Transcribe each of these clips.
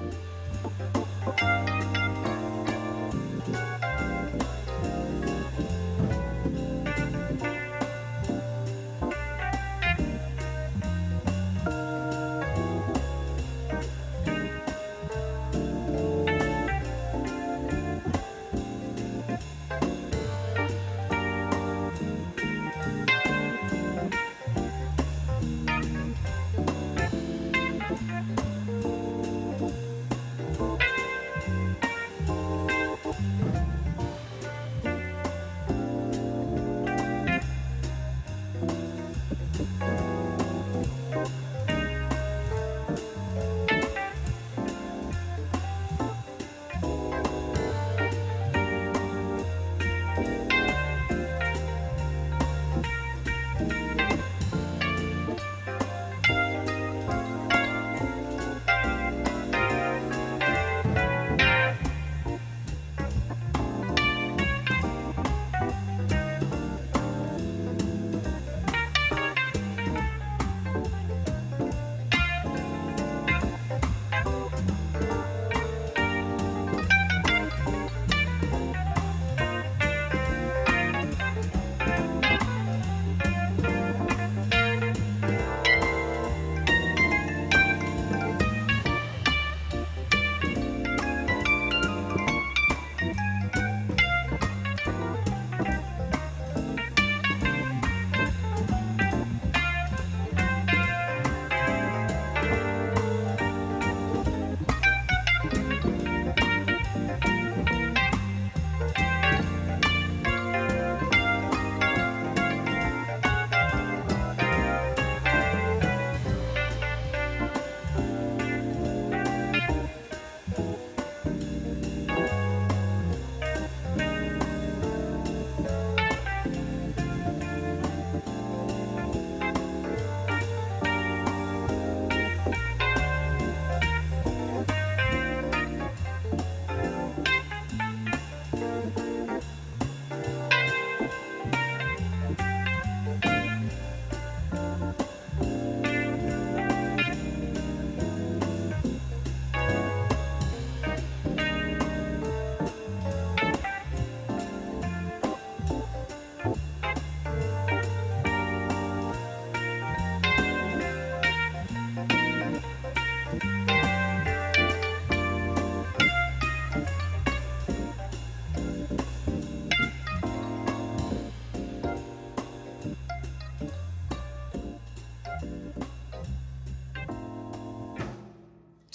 Música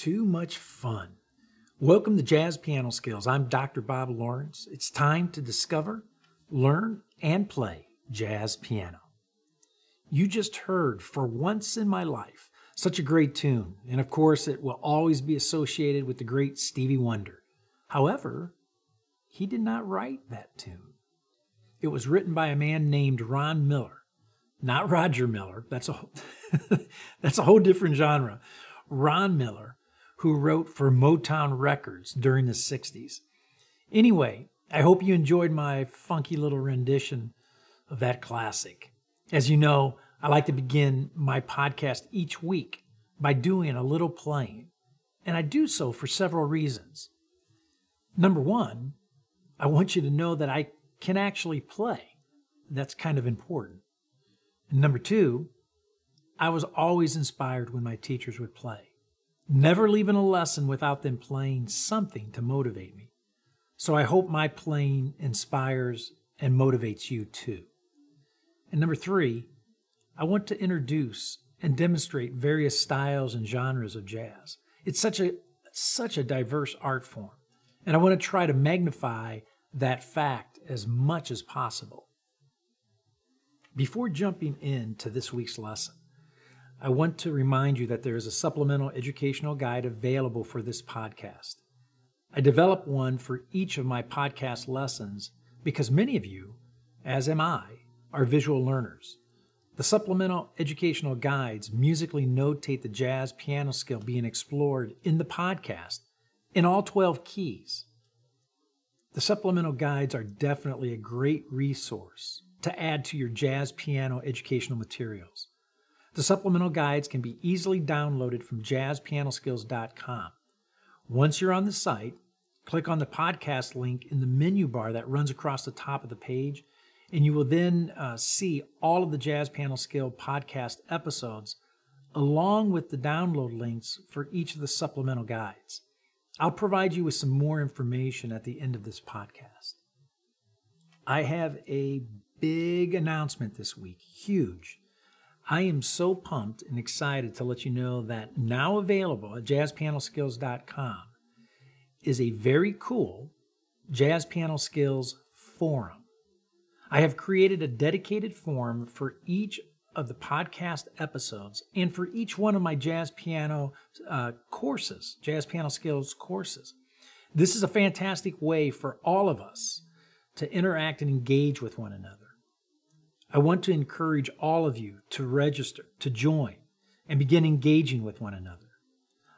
Too much fun. Welcome to Jazz Piano Skills. I'm Dr. Bob Lawrence. It's time to discover, learn, and play jazz piano. You just heard For Once in My Life, such a great tune, and of course, it will always be associated with the great Stevie Wonder. However, he did not write that tune. It was written by a man named Ron Miller, not Roger Miller. That's a that's a whole different genre. Ron Miller who wrote for Motown Records during the 60s. Anyway, I hope you enjoyed my funky little rendition of that classic. As you know, I like to begin my podcast each week by doing a little playing, and I do so for several reasons. Number one, I want you to know that I can actually play. That's kind of important. And number two, I was always inspired when my teachers would play never leaving a lesson without them playing something to motivate me. So I hope my playing inspires and motivates you too. And number three, I want to introduce and demonstrate various styles and genres of jazz. It's such a such a diverse art form, and I want to try to magnify that fact as much as possible. Before jumping into this week's lesson, I want to remind you that there is a supplemental educational guide available for this podcast. I develop one for each of my podcast lessons because many of you, as am I, are visual learners. The supplemental educational guides musically notate the jazz piano skill being explored in the podcast in all 12 keys. The supplemental guides are definitely a great resource to add to your jazz piano educational materials. The supplemental guides can be easily downloaded from jazzpianoskills.com. Once you're on the site, click on the podcast link in the menu bar that runs across the top of the page, and you will then uh, see all of the Jazz Piano Skills podcast episodes along with the download links for each of the supplemental guides. I'll provide you with some more information at the end of this podcast. I have a big announcement this week, huge. I am so pumped and excited to let you know that now available at jazzpianoskills.com is a very cool Jazz Piano Skills forum. I have created a dedicated forum for each of the podcast episodes and for each one of my jazz piano uh, courses, jazz piano skills courses. This is a fantastic way for all of us to interact and engage with one another. I want to encourage all of you to register, to join, and begin engaging with one another.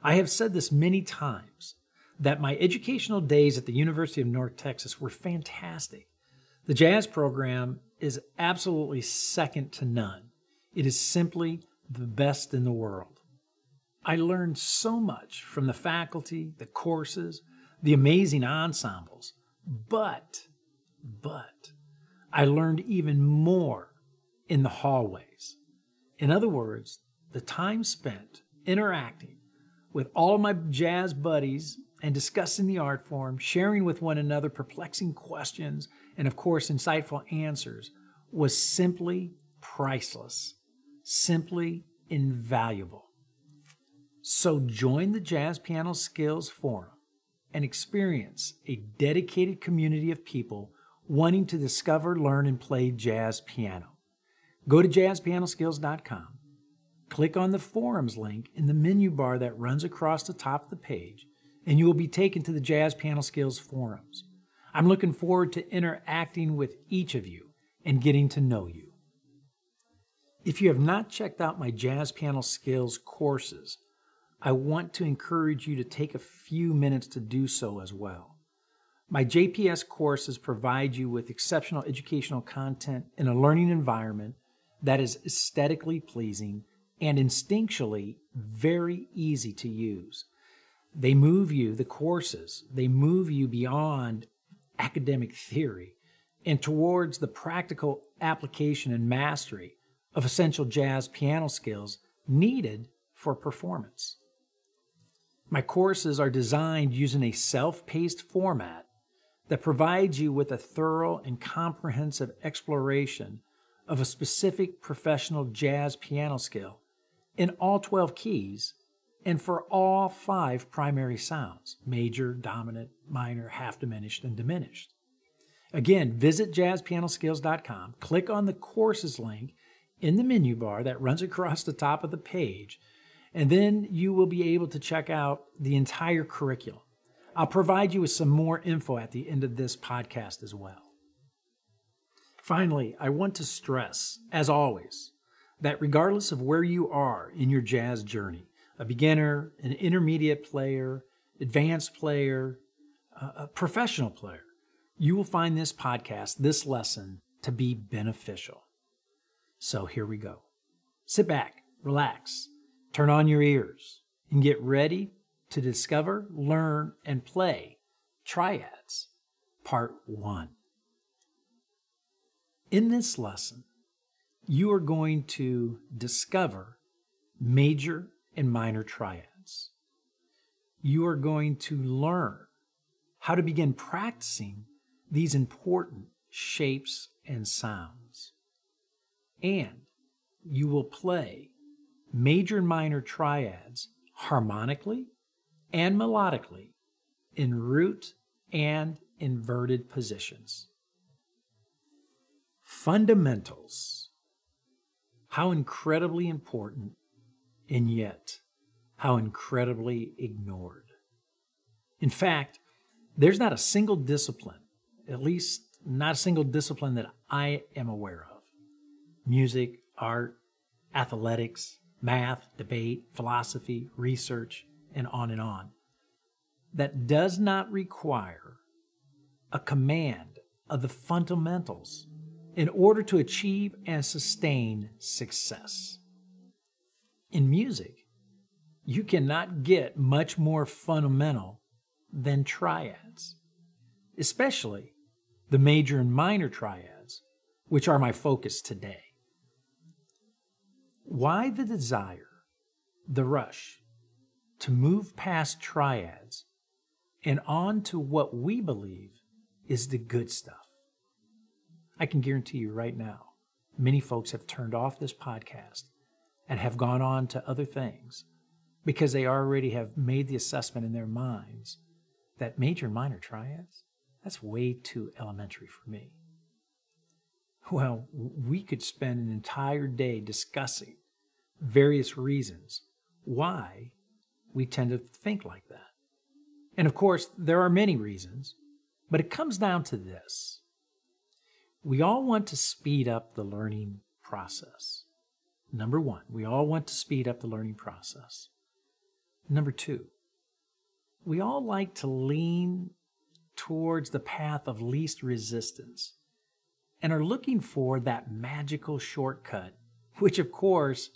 I have said this many times that my educational days at the University of North Texas were fantastic. The jazz program is absolutely second to none. It is simply the best in the world. I learned so much from the faculty, the courses, the amazing ensembles, but, but, I learned even more in the hallways. In other words, the time spent interacting with all of my jazz buddies and discussing the art form, sharing with one another perplexing questions, and of course, insightful answers was simply priceless simply invaluable. So join the Jazz Piano Skills Forum and experience a dedicated community of people wanting to discover, learn, and play jazz piano. Go to jazzpianoskills.com, click on the forums link in the menu bar that runs across the top of the page, and you will be taken to the Jazz Piano Skills forums. I'm looking forward to interacting with each of you and getting to know you. If you have not checked out my jazz piano skills courses, I want to encourage you to take a few minutes to do so as well. My JPS courses provide you with exceptional educational content in a learning environment that is aesthetically pleasing and instinctually very easy to use. They move you, the courses, they move you beyond academic theory and towards the practical application and mastery of essential jazz piano skills needed for performance. My courses are designed using a self paced format that provides you with a thorough and comprehensive exploration of a specific professional jazz piano skill in all 12 keys and for all five primary sounds major, dominant, minor, half diminished, and diminished. Again, visit jazzpianoskills.com, click on the courses link, in the menu bar that runs across the top of the page, and then you will be able to check out the entire curriculum. I'll provide you with some more info at the end of this podcast as well. Finally, I want to stress, as always, that regardless of where you are in your jazz journey, a beginner, an intermediate player, advanced player, a professional player, you will find this podcast, this lesson, to be beneficial. So here we go. Sit back, relax, turn on your ears, and get ready to discover, learn, and play Triads, Part 1. In this lesson, you are going to discover major and minor triads. You are going to learn how to begin practicing these important shapes and sounds and you will play major and minor triads harmonically and melodically in root and inverted positions. Fundamentals. How incredibly important, and yet how incredibly ignored. In fact, there's not a single discipline, at least not a single discipline that I am aware of music, art, athletics, math, debate, philosophy, research, and on and on, that does not require a command of the fundamentals in order to achieve and sustain success. In music, you cannot get much more fundamental than triads, especially the major and minor triads, which are my focus today. Why the desire, the rush, to move past triads and on to what we believe is the good stuff? I can guarantee you right now, many folks have turned off this podcast and have gone on to other things because they already have made the assessment in their minds that major and minor triads, that's way too elementary for me. Well, we could spend an entire day discussing various reasons why we tend to think like that. And of course, there are many reasons, but it comes down to this. We all want to speed up the learning process. Number one, we all want to speed up the learning process. Number two, we all like to lean towards the path of least resistance and are looking for that magical shortcut, which of course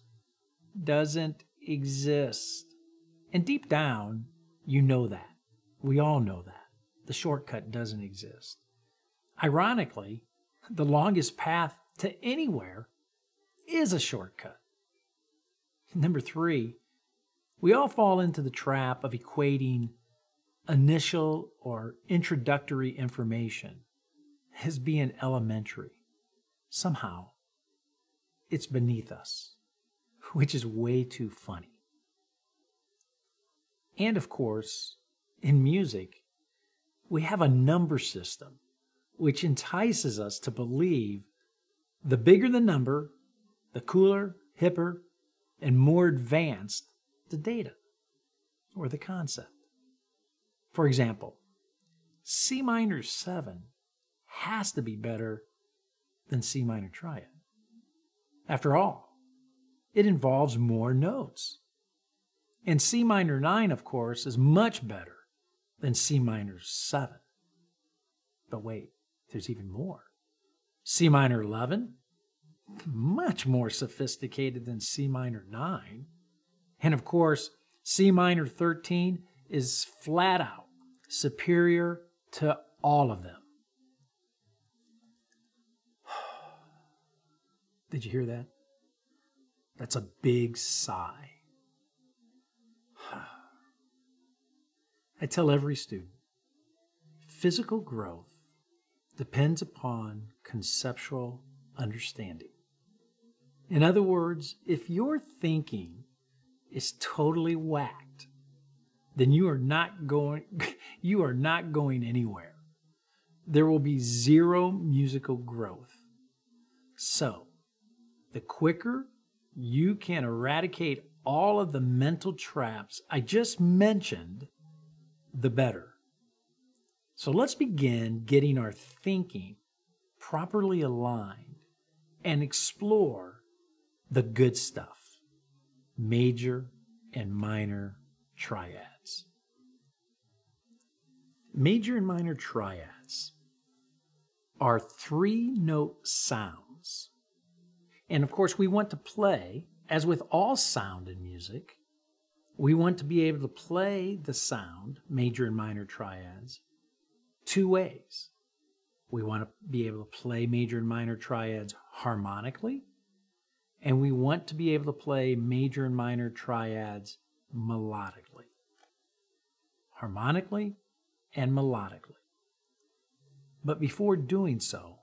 doesn't exist. And deep down, you know that. We all know that. The shortcut doesn't exist. Ironically, the longest path to anywhere is a shortcut. Number three, we all fall into the trap of equating initial or introductory information as being elementary. Somehow, it's beneath us, which is way too funny. And of course, in music, we have a number system which entices us to believe the bigger the number, the cooler, hipper, and more advanced the data or the concept. For example, C minor 7 has to be better than C minor triad. After all, it involves more notes. And C minor 9, of course, is much better than C minor 7. But wait, there's even more. C minor 11, much more sophisticated than C minor 9. And of course, C minor 13 is flat out superior to all of them. Did you hear that? That's a big sigh. I tell every student physical growth depends upon conceptual understanding. In other words, if you're thinking is totally whacked, then you are not going you are not going anywhere. There will be zero musical growth. So, the quicker you can eradicate all of the mental traps I just mentioned, the better. So let's begin getting our thinking properly aligned and explore the good stuff major and minor triads. Major and minor triads are three note sounds. And of course, we want to play, as with all sound in music, we want to be able to play the sound, major and minor triads, two ways. We want to be able to play major and minor triads harmonically, and we want to be able to play major and minor triads melodically, harmonically and melodically. But before doing so,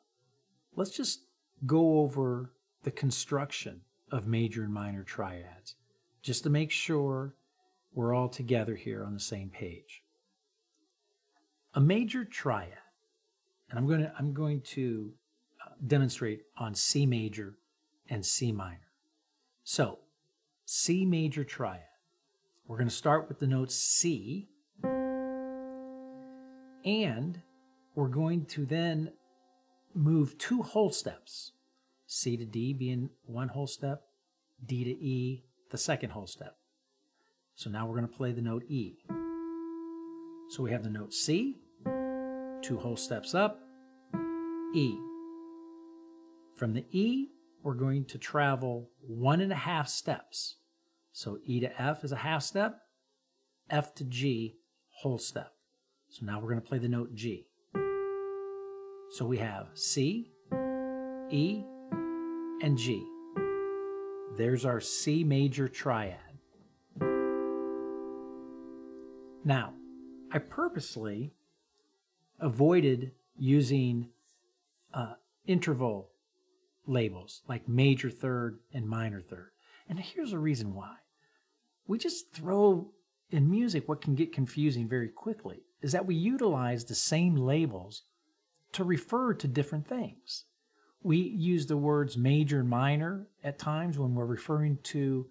let's just go over the construction of major and minor triads, just to make sure we're all together here on the same page. A major triad, and I'm going to, I'm going to uh, demonstrate on C major and C minor. So, C major triad. We're going to start with the note C, and we're going to then move two whole steps C to D being one whole step, D to E, the second whole step. So now we're going to play the note E. So we have the note C, two whole steps up, E. From the E, we're going to travel one and a half steps. So E to F is a half step, F to G, whole step. So now we're going to play the note G. So we have C, E, and G. There's our C major triad. Now, I purposely avoided using uh, interval labels like major third and minor third. And here's a reason why. We just throw in music what can get confusing very quickly is that we utilize the same labels to refer to different things. We use the words major and minor at times when we're referring to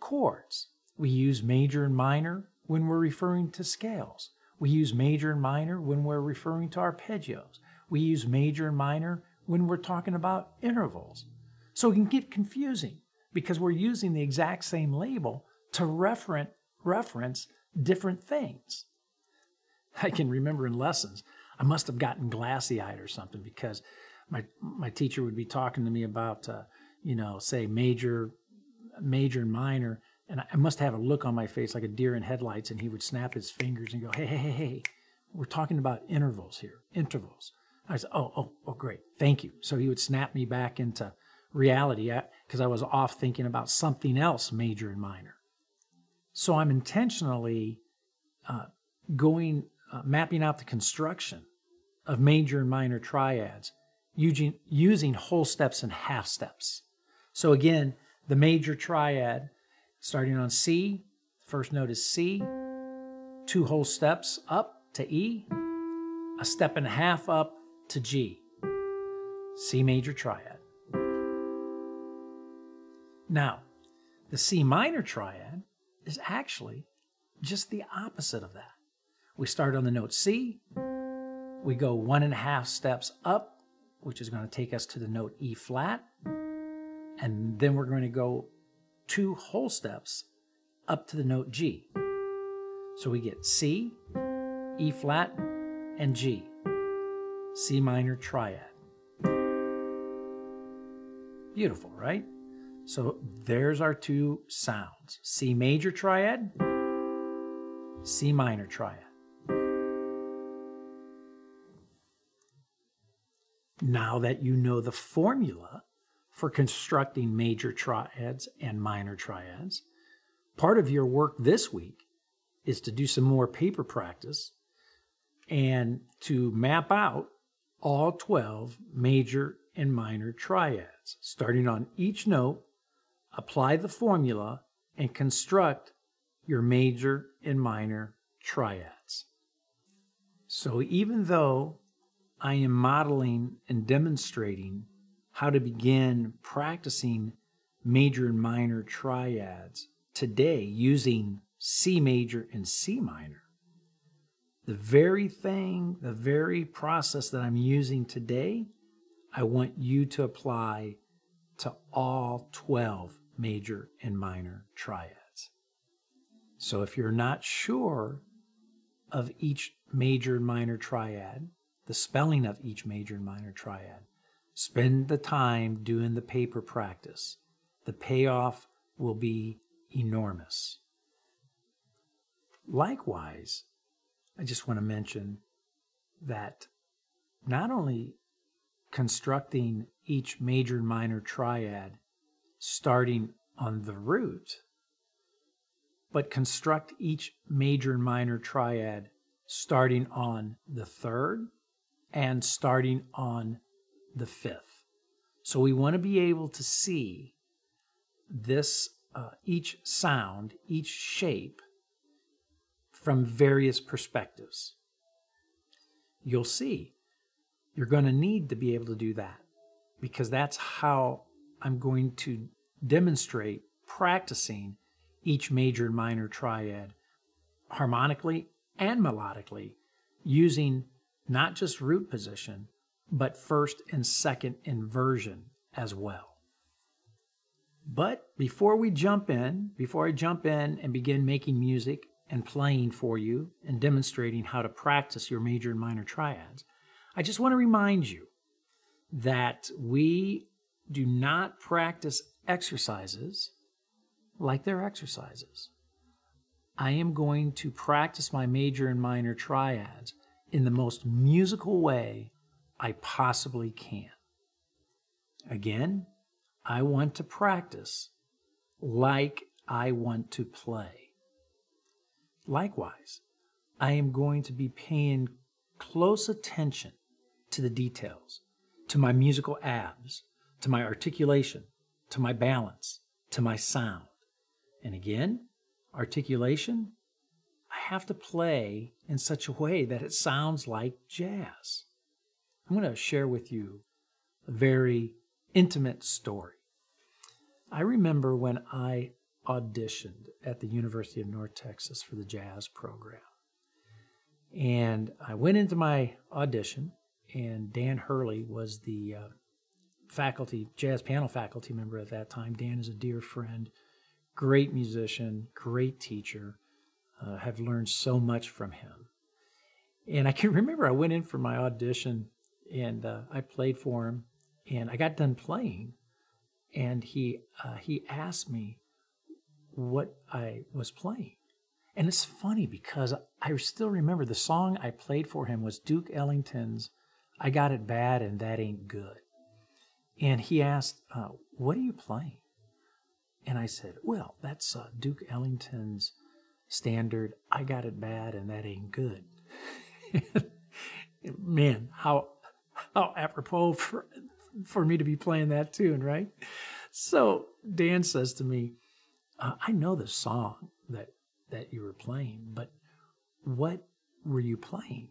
chords. We use major and minor when we're referring to scales. We use major and minor when we're referring to arpeggios. We use major and minor when we're talking about intervals. So it can get confusing because we're using the exact same label to reference, reference different things. I can remember in lessons, I must have gotten glassy eyed or something because my my teacher would be talking to me about, uh, you know, say major, major and minor, and I must have a look on my face like a deer in headlights, and he would snap his fingers and go, "Hey, hey, hey, hey, we're talking about intervals here, intervals." I said, "Oh, oh, oh, great, thank you." So he would snap me back into reality because I was off thinking about something else, major and minor. So I'm intentionally uh, going, uh, mapping out the construction of major and minor triads using, using whole steps and half steps. So again, the major triad starting on C, first note is C, two whole steps up to E, a step and a half up to G. C major triad. Now, the C minor triad is actually just the opposite of that. We start on the note C, we go one and a half steps up, which is going to take us to the note E flat, and then we're going to go two whole steps up to the note G. So we get C, E flat, and G. C minor triad. Beautiful, right? So there's our two sounds C major triad, C minor triad. Now that you know the formula for constructing major triads and minor triads, part of your work this week is to do some more paper practice and to map out all 12 major and minor triads, starting on each note apply the formula, and construct your major and minor triads. So even though I am modeling and demonstrating how to begin practicing major and minor triads today using C major and C minor, the very thing, the very process that I'm using today, I want you to apply to all 12 major and minor triads. So if you're not sure of each major and minor triad, the spelling of each major and minor triad, spend the time doing the paper practice. The payoff will be enormous. Likewise, I just want to mention that not only constructing each major and minor triad starting on the root, but construct each major and minor triad starting on the third and starting on the fifth. So we want to be able to see this, uh, each sound, each shape from various perspectives. You'll see you're going to need to be able to do that because that's how I'm going to demonstrate practicing each major and minor triad harmonically and melodically using not just root position, but first and second inversion as well. But before we jump in, before I jump in and begin making music and playing for you and demonstrating how to practice your major and minor triads, I just want to remind you that we do not practice exercises like they're exercises. I am going to practice my major and minor triads in the most musical way I possibly can. Again, I want to practice like I want to play. Likewise, I am going to be paying close attention to the details, to my musical abs, to my articulation, to my balance, to my sound. And again, articulation, I have to play in such a way that it sounds like jazz. I'm going to share with you a very intimate story. I remember when I auditioned at the University of North Texas for the jazz program. And I went into my audition, and Dan Haerle was the uh, faculty, jazz piano faculty member at that time. Dan is a dear friend, great musician, great teacher. Uh, have learned so much from him. And I can remember I went in for my audition and uh, I played for him, and I got done playing, and he uh, he asked me what I was playing, and it's funny because I still remember the song I played for him was Duke Ellington's "I Got It Bad and That Ain't Good," and he asked, uh, "What are you playing?" And I said, "Well, that's uh, Duke Ellington's standard "I Got It Bad and That Ain't Good." Man, how how apropos for, for me to be playing that tune, right? So Dan says to me, uh, I know the song that that you were playing, but what were you playing?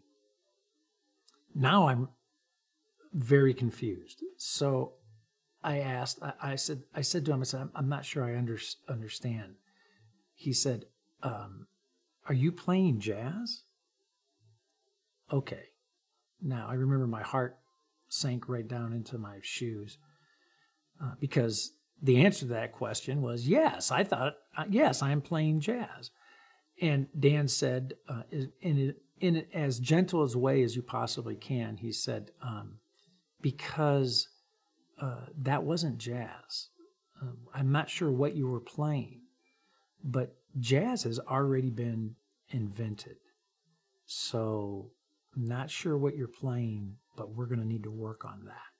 Now I'm very confused. So I asked, I, I said, I said to him, I said, I'm, I'm not sure I under, understand. He said, um, Are you playing jazz? Okay. Now I remember my heart sank right down into my shoes uh, because the answer to that question was yes. I thought, uh, yes, I'm playing jazz. And Dan said, uh, in, in as gentle as way as you possibly can, he said, um, because uh, that wasn't jazz. Um, I'm not sure what you were playing, but jazz has already been invented. So, I'm not sure what you're playing, but we're going to need to work on that.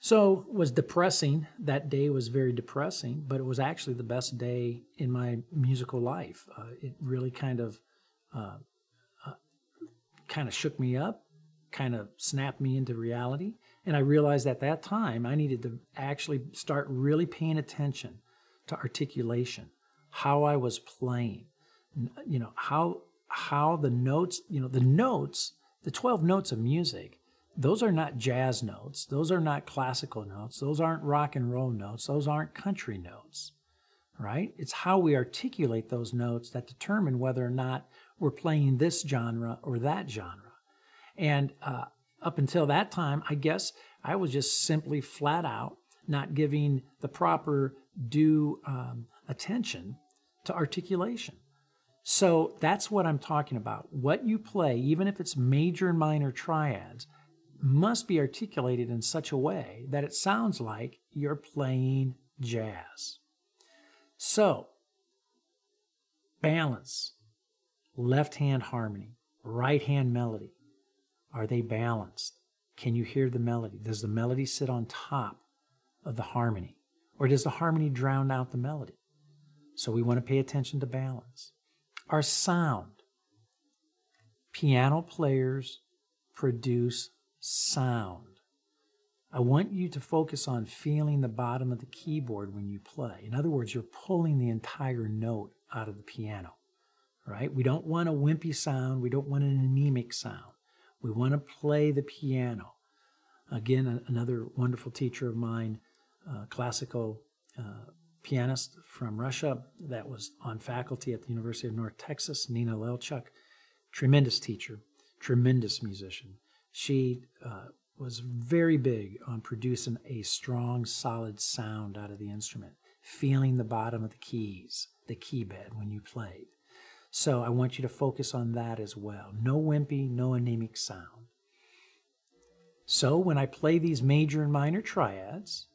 So was depressing. That day was very depressing, but it was actually the best day in my musical life. Uh, it really kind of, uh, uh, kind of shook me up, kind of snapped me into reality, and I realized at that time I needed to actually start really paying attention to articulation, how I was playing, you know how how the notes, you know the notes the 12 notes of music, those are not jazz notes. Those are not classical notes. Those aren't rock and roll notes. Those aren't country notes, right? It's how we articulate those notes that determine whether or not we're playing this genre or that genre. And uh, up until that time, I guess I was just simply flat out not giving the proper due um, attention to articulation. So that's what I'm talking about. What you play, even if it's major and minor triads, must be articulated in such a way that it sounds like you're playing jazz. So, balance, left hand harmony, right hand melody. Are they balanced? Can you hear the melody? Does the melody sit on top of the harmony? Or does the harmony drown out the melody? So we want to pay attention to balance are sound. Piano players produce sound. I want you to focus on feeling the bottom of the keyboard when you play. In other words, you're pulling the entire note out of the piano, right? We don't want a wimpy sound. We don't want an anemic sound. We want to play the piano. Again, another wonderful teacher of mine, uh, classical uh, pianist from Russia that was on faculty at the University of North Texas, Nina Lelchuk. Tremendous teacher, tremendous musician. She uh, was very big on producing a strong, solid sound out of the instrument, feeling the bottom of the keys, the key bed when you played. So I want you to focus on that as well. No wimpy, no anemic sound. So when I play these major and minor triads,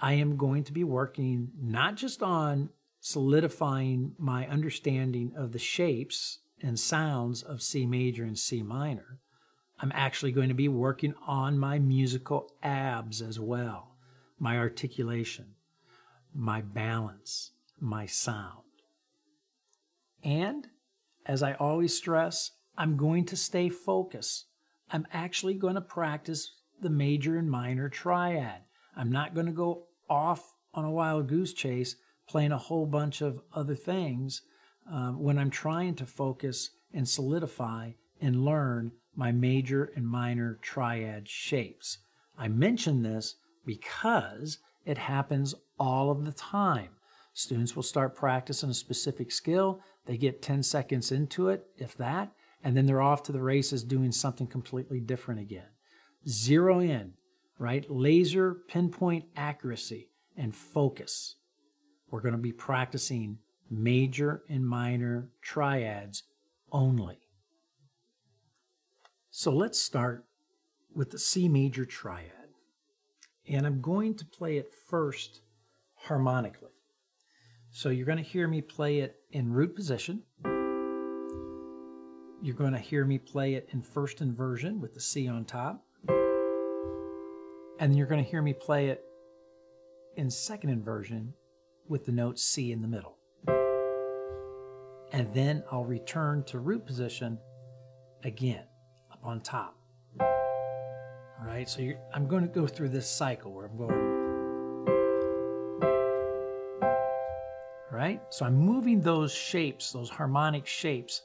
I am going to be working not just on solidifying my understanding of the shapes and sounds of C major and C minor, I'm actually going to be working on my musical abs as well, my articulation, my balance, my sound. And as I always stress, I'm going to stay focused. I'm actually going to practice the major and minor triad. I'm not going to go off on a wild goose chase playing a whole bunch of other things uh, when I'm trying to focus and solidify and learn my major and minor triad shapes. I mention this because it happens all of the time. Students will start practicing a specific skill, they get 10 seconds into it, if that, and then they're off to the races doing something completely different again. Zero in, right? Laser pinpoint accuracy and focus. We're going to be practicing major and minor triads only. So let's start with the C major triad. And I'm going to play it first harmonically. So you're going to hear me play it in root position. You're going to hear me play it in first inversion with the C on top. And then you're going to hear me play it in second inversion with the note C in the middle. And then I'll return to root position again up on top. All right, so I'm going to go through this cycle where I'm going. All right, so I'm moving those shapes, those harmonic shapes,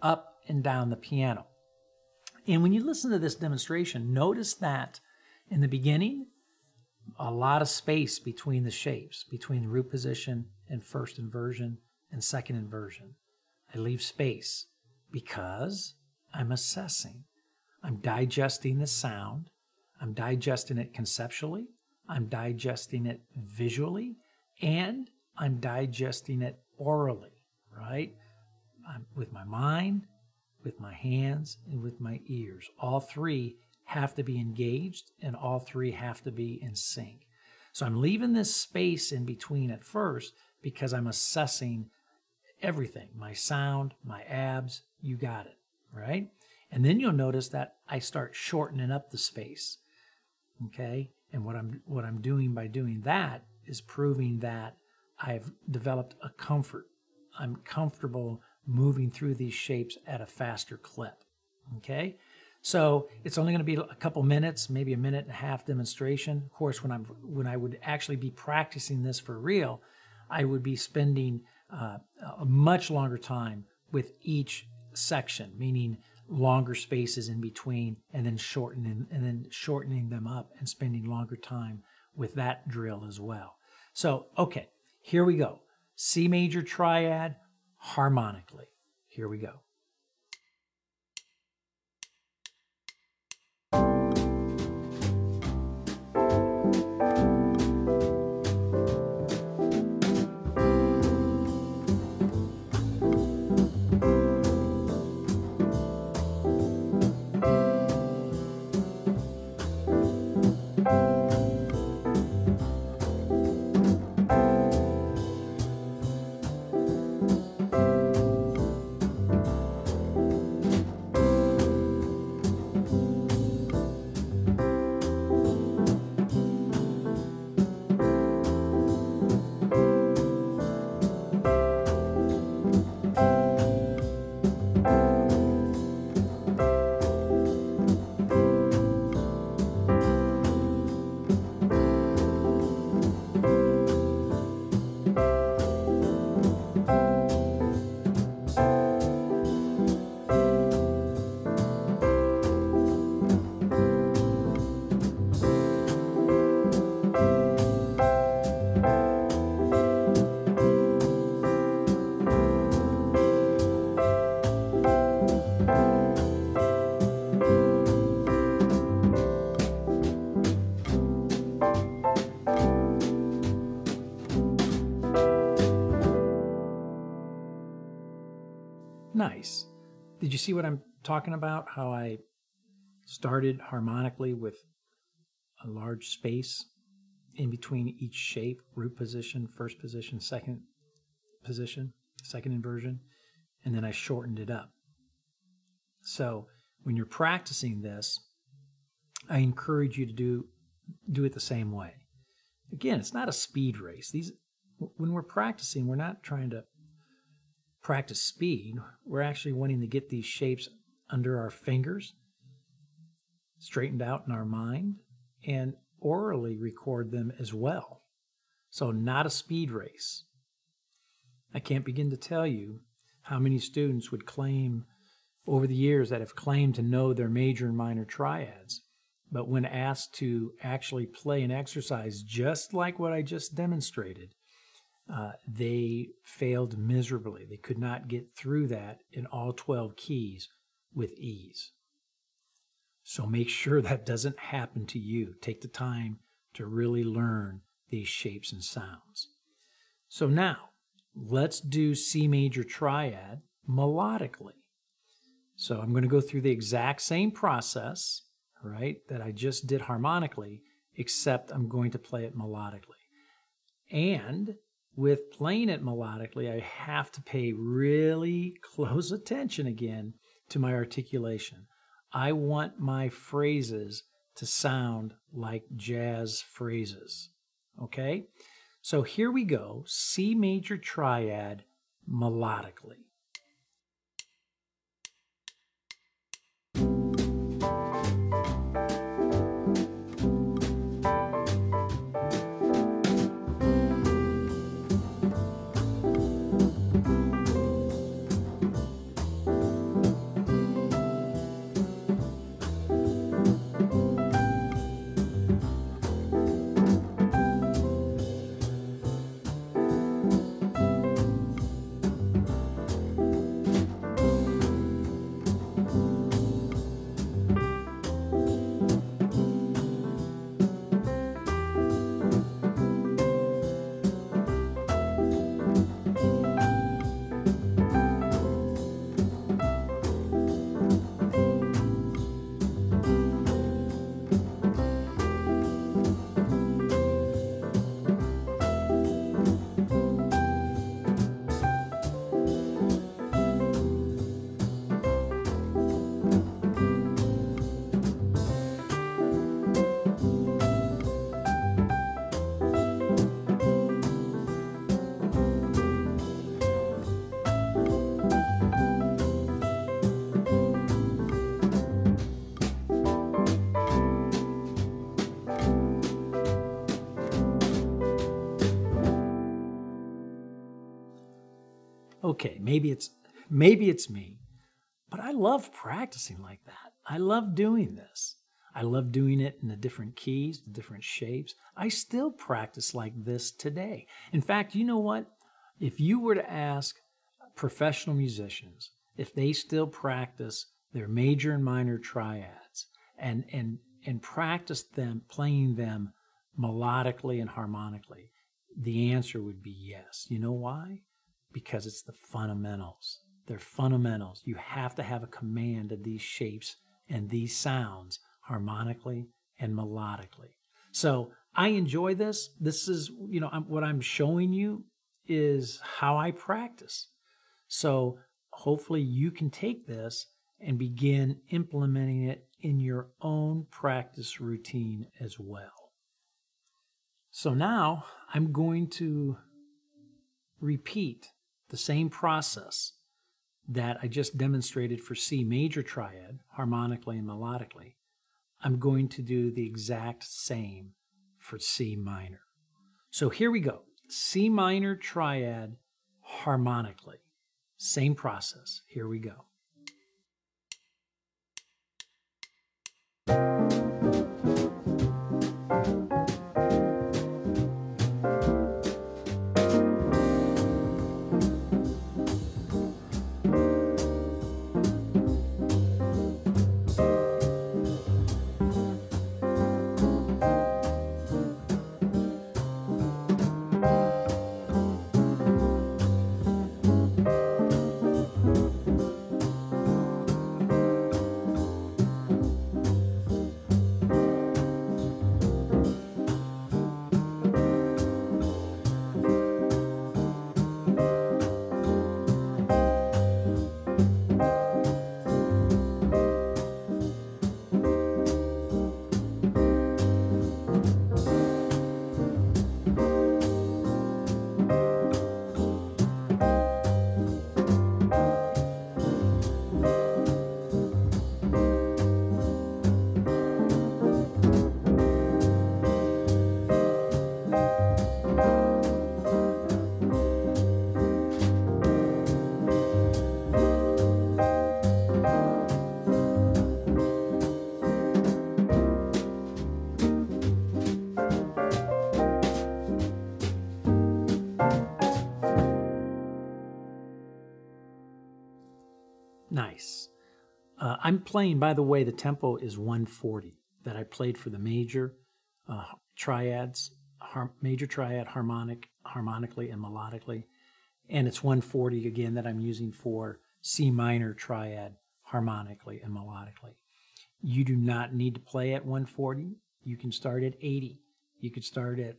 up and down the piano. And when you listen to this demonstration, notice that in the beginning, a lot of space between the shapes, between root position and first inversion and second inversion. I leave space because I'm assessing. I'm digesting the sound. I'm digesting it conceptually. I'm digesting it visually. And I'm digesting it orally, right? I'm, with my mind, with my hands, and with my ears. All three have to be engaged and all three have to be in sync. So I'm leaving this space in between at first because I'm assessing everything my sound, my abs, you got it, right? And then you'll notice that I start shortening up the space. Okay? And what I'm what I'm doing by doing that is proving that I've developed a comfort. I'm comfortable moving through these shapes at a faster clip. Okay? So it's only going to be a couple minutes, maybe a minute and a half demonstration. Of course, when I'm when I would actually be practicing this for real, I would be spending uh, a much longer time with each section, meaning longer spaces in between, and then shortening and then shortening them up and spending longer time with that drill as well. So, okay, here we go. C major triad harmonically. Here we go. Did you see what I'm talking about? How I started harmonically with a large space in between each shape, root position, first position, second position, second inversion, and then I shortened it up. So when you're practicing this, I encourage you to do do it the same way. Again, it's not a speed race. These when we're practicing, we're not trying to practice speed. We're actually wanting to get these shapes under our fingers, straightened out in our mind, and orally record them as well. So, not a speed race. I can't begin to tell you how many students would claim over the years that have claimed to know their major and minor triads, but when asked to actually play an exercise just like what I just demonstrated, uh, they failed miserably. They could not get through that in all 12 keys with ease. So make sure that doesn't happen to you. Take the time to really learn these shapes and sounds. So now, let's do C major triad melodically. So I'm going to go through the exact same process, right, that I just did harmonically, except I'm going to play it melodically. And with playing it melodically, I have to pay really close attention again to my articulation. I want my phrases to sound like jazz phrases. Okay? So here we go C major triad melodically. Okay, maybe it's maybe it's me, but I love practicing like that. I love doing this. I love doing it in the different keys, the different shapes. I still practice like this today. In fact, you know what? If you were to ask professional musicians if they still practice their major and minor triads and and and practice them playing them melodically and harmonically, the answer would be yes. You know why? Because it's the fundamentals. They're fundamentals. You have to have a command of these shapes and these sounds harmonically and melodically. So I enjoy this. This is, you know, what I'm showing you is how I practice. So hopefully you can take this and begin implementing it in your own practice routine as well. So now I'm going to repeat the same process that I just demonstrated for C major triad, harmonically and melodically, I'm going to do the exact same for C minor. So here we go C minor triad harmonically. Same process. Here we go. Uh, I'm playing, by the way, the tempo is 140 that I played for the major uh, triads, har- major triad harmonic, harmonically and melodically. And it's 140 again that I'm using for C minor triad harmonically and melodically. You do not need to play at 140. You can start at 80. You could start at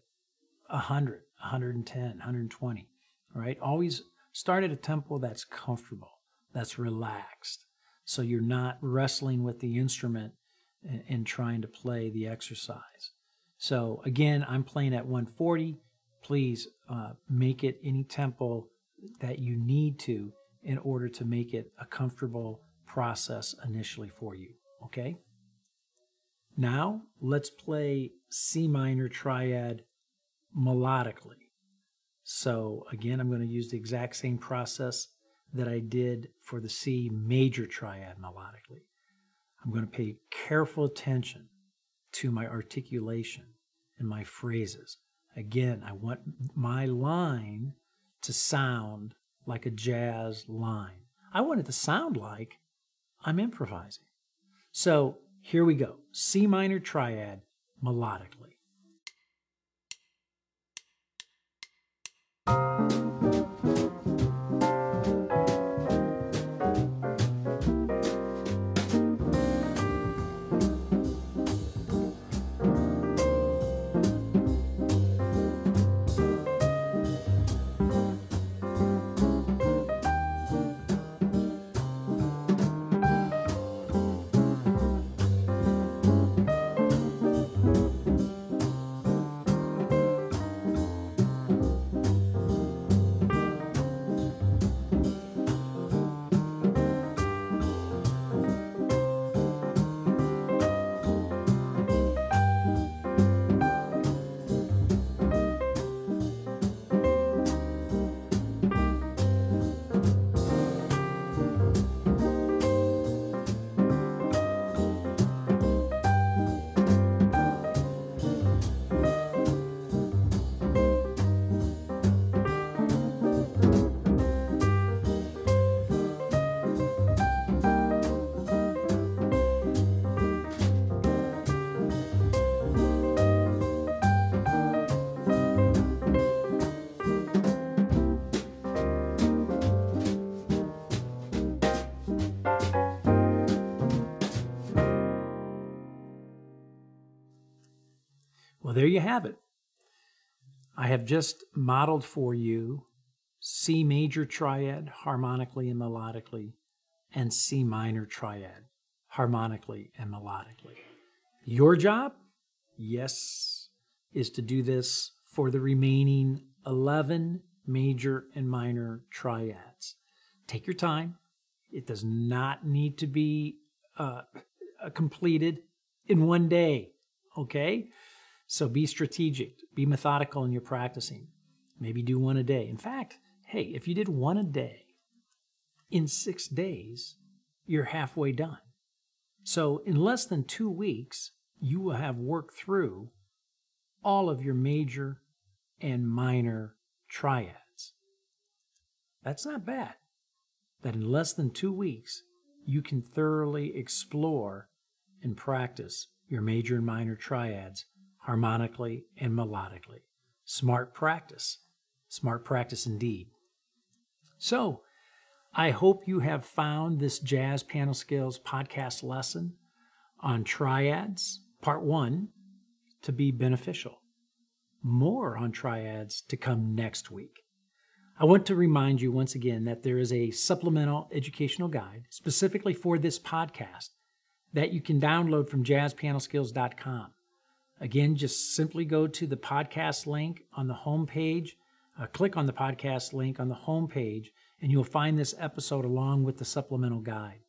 100, 110, 120, right? Always start at a tempo that's comfortable, that's relaxed. So you're not wrestling with the instrument and, and trying to play the exercise. So again, I'm playing at 140. Please uh, make it any tempo that you need to in order to make it a comfortable process initially for you. Okay? Now, let's play C minor triad melodically. So, again, I'm going to use the exact same process that I did for the C major triad melodically. I'm going to pay careful attention to my articulation and my phrases. Again, I want my line to sound like a jazz line. I want it to sound like I'm improvising. So here we go C minor triad melodically. Well, there you have it. I have just modeled for you C major triad harmonically and melodically, and C minor triad harmonically and melodically. Your job, yes, is to do this for the remaining 11 major and minor triads. Take your time. It does not need to be uh, completed in one day, okay? So be strategic, be methodical in your practicing. Maybe do one a day. In fact, hey, if you did one a day in six days, you're halfway done. So in less than two weeks, you will have worked through all of your major and minor triads. That's not bad. That in less than two weeks, you can thoroughly explore and practice your major and minor triads harmonically and melodically. Smart practice. Smart practice indeed. So, I hope you have found this Jazz Piano Skills podcast lesson on triads, part one, to be beneficial. More on triads to come next week. I want to remind you once again that there is a supplemental educational guide specifically for this podcast that you can download from jazzpianoskills.com. Again, just simply go to the podcast link on the home page. Uh, click on the podcast link on the home page, and you'll find this episode along with the supplemental guide.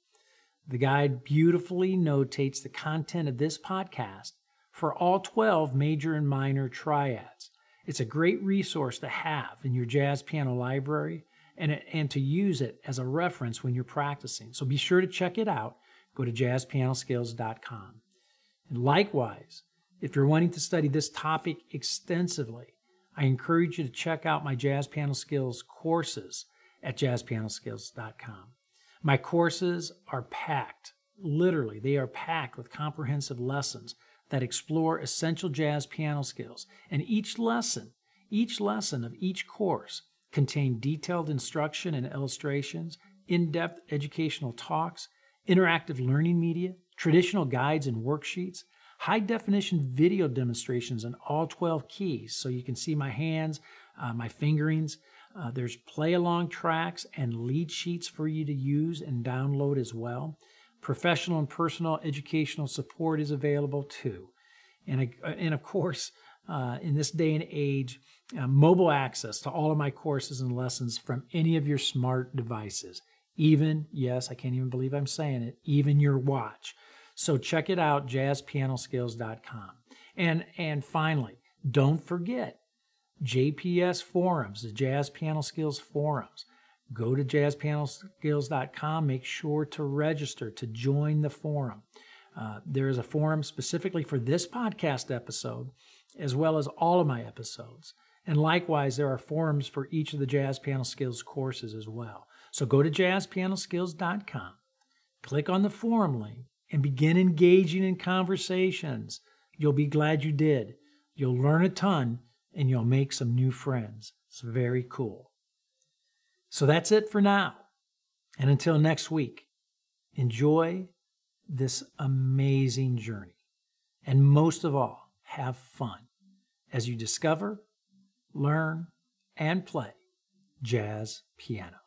The guide beautifully notates the content of this podcast for all 12 major and minor triads. It's a great resource to have in your jazz piano library and, and to use it as a reference when you're practicing. So be sure to check it out. Go to jazzpianoskills.com. And likewise, if you're wanting to study this topic extensively, I encourage you to check out my Jazz Piano Skills courses at jazzpianoskills.com. My courses are packed Literally, they are packed with comprehensive lessons that explore essential jazz piano skills. And each lesson, each lesson of each course contain detailed instruction and illustrations, in-depth educational talks, interactive learning media, traditional guides and worksheets, high definition video demonstrations in all 12 keys so you can see my hands, uh, my fingerings. Uh, there's play along tracks and lead sheets for you to use and download as well. Professional and personal educational support is available too. And, uh, and of course, uh, in this day and age, uh, mobile access to all of my courses and lessons from any of your smart devices. Even, yes, I can't even believe I'm saying it, even your watch. So check it out, jazzpianoskills.com. And and finally, don't forget JPS forums, the Jazz Piano Skills forums. Go to jazzpianoskills.com. Make sure to register to join the forum. Uh, there is a forum specifically for this podcast episode, as well as all of my episodes. And likewise, there are forums for each of the Jazz Piano Skills courses as well. So go to jazzpianoskills.com, click on the forum link, and begin engaging in conversations. You'll be glad you did. You'll learn a ton and you'll make some new friends. It's very cool. So that's it for now. And until next week, enjoy this amazing journey. And most of all, have fun as you discover, learn, and play jazz piano.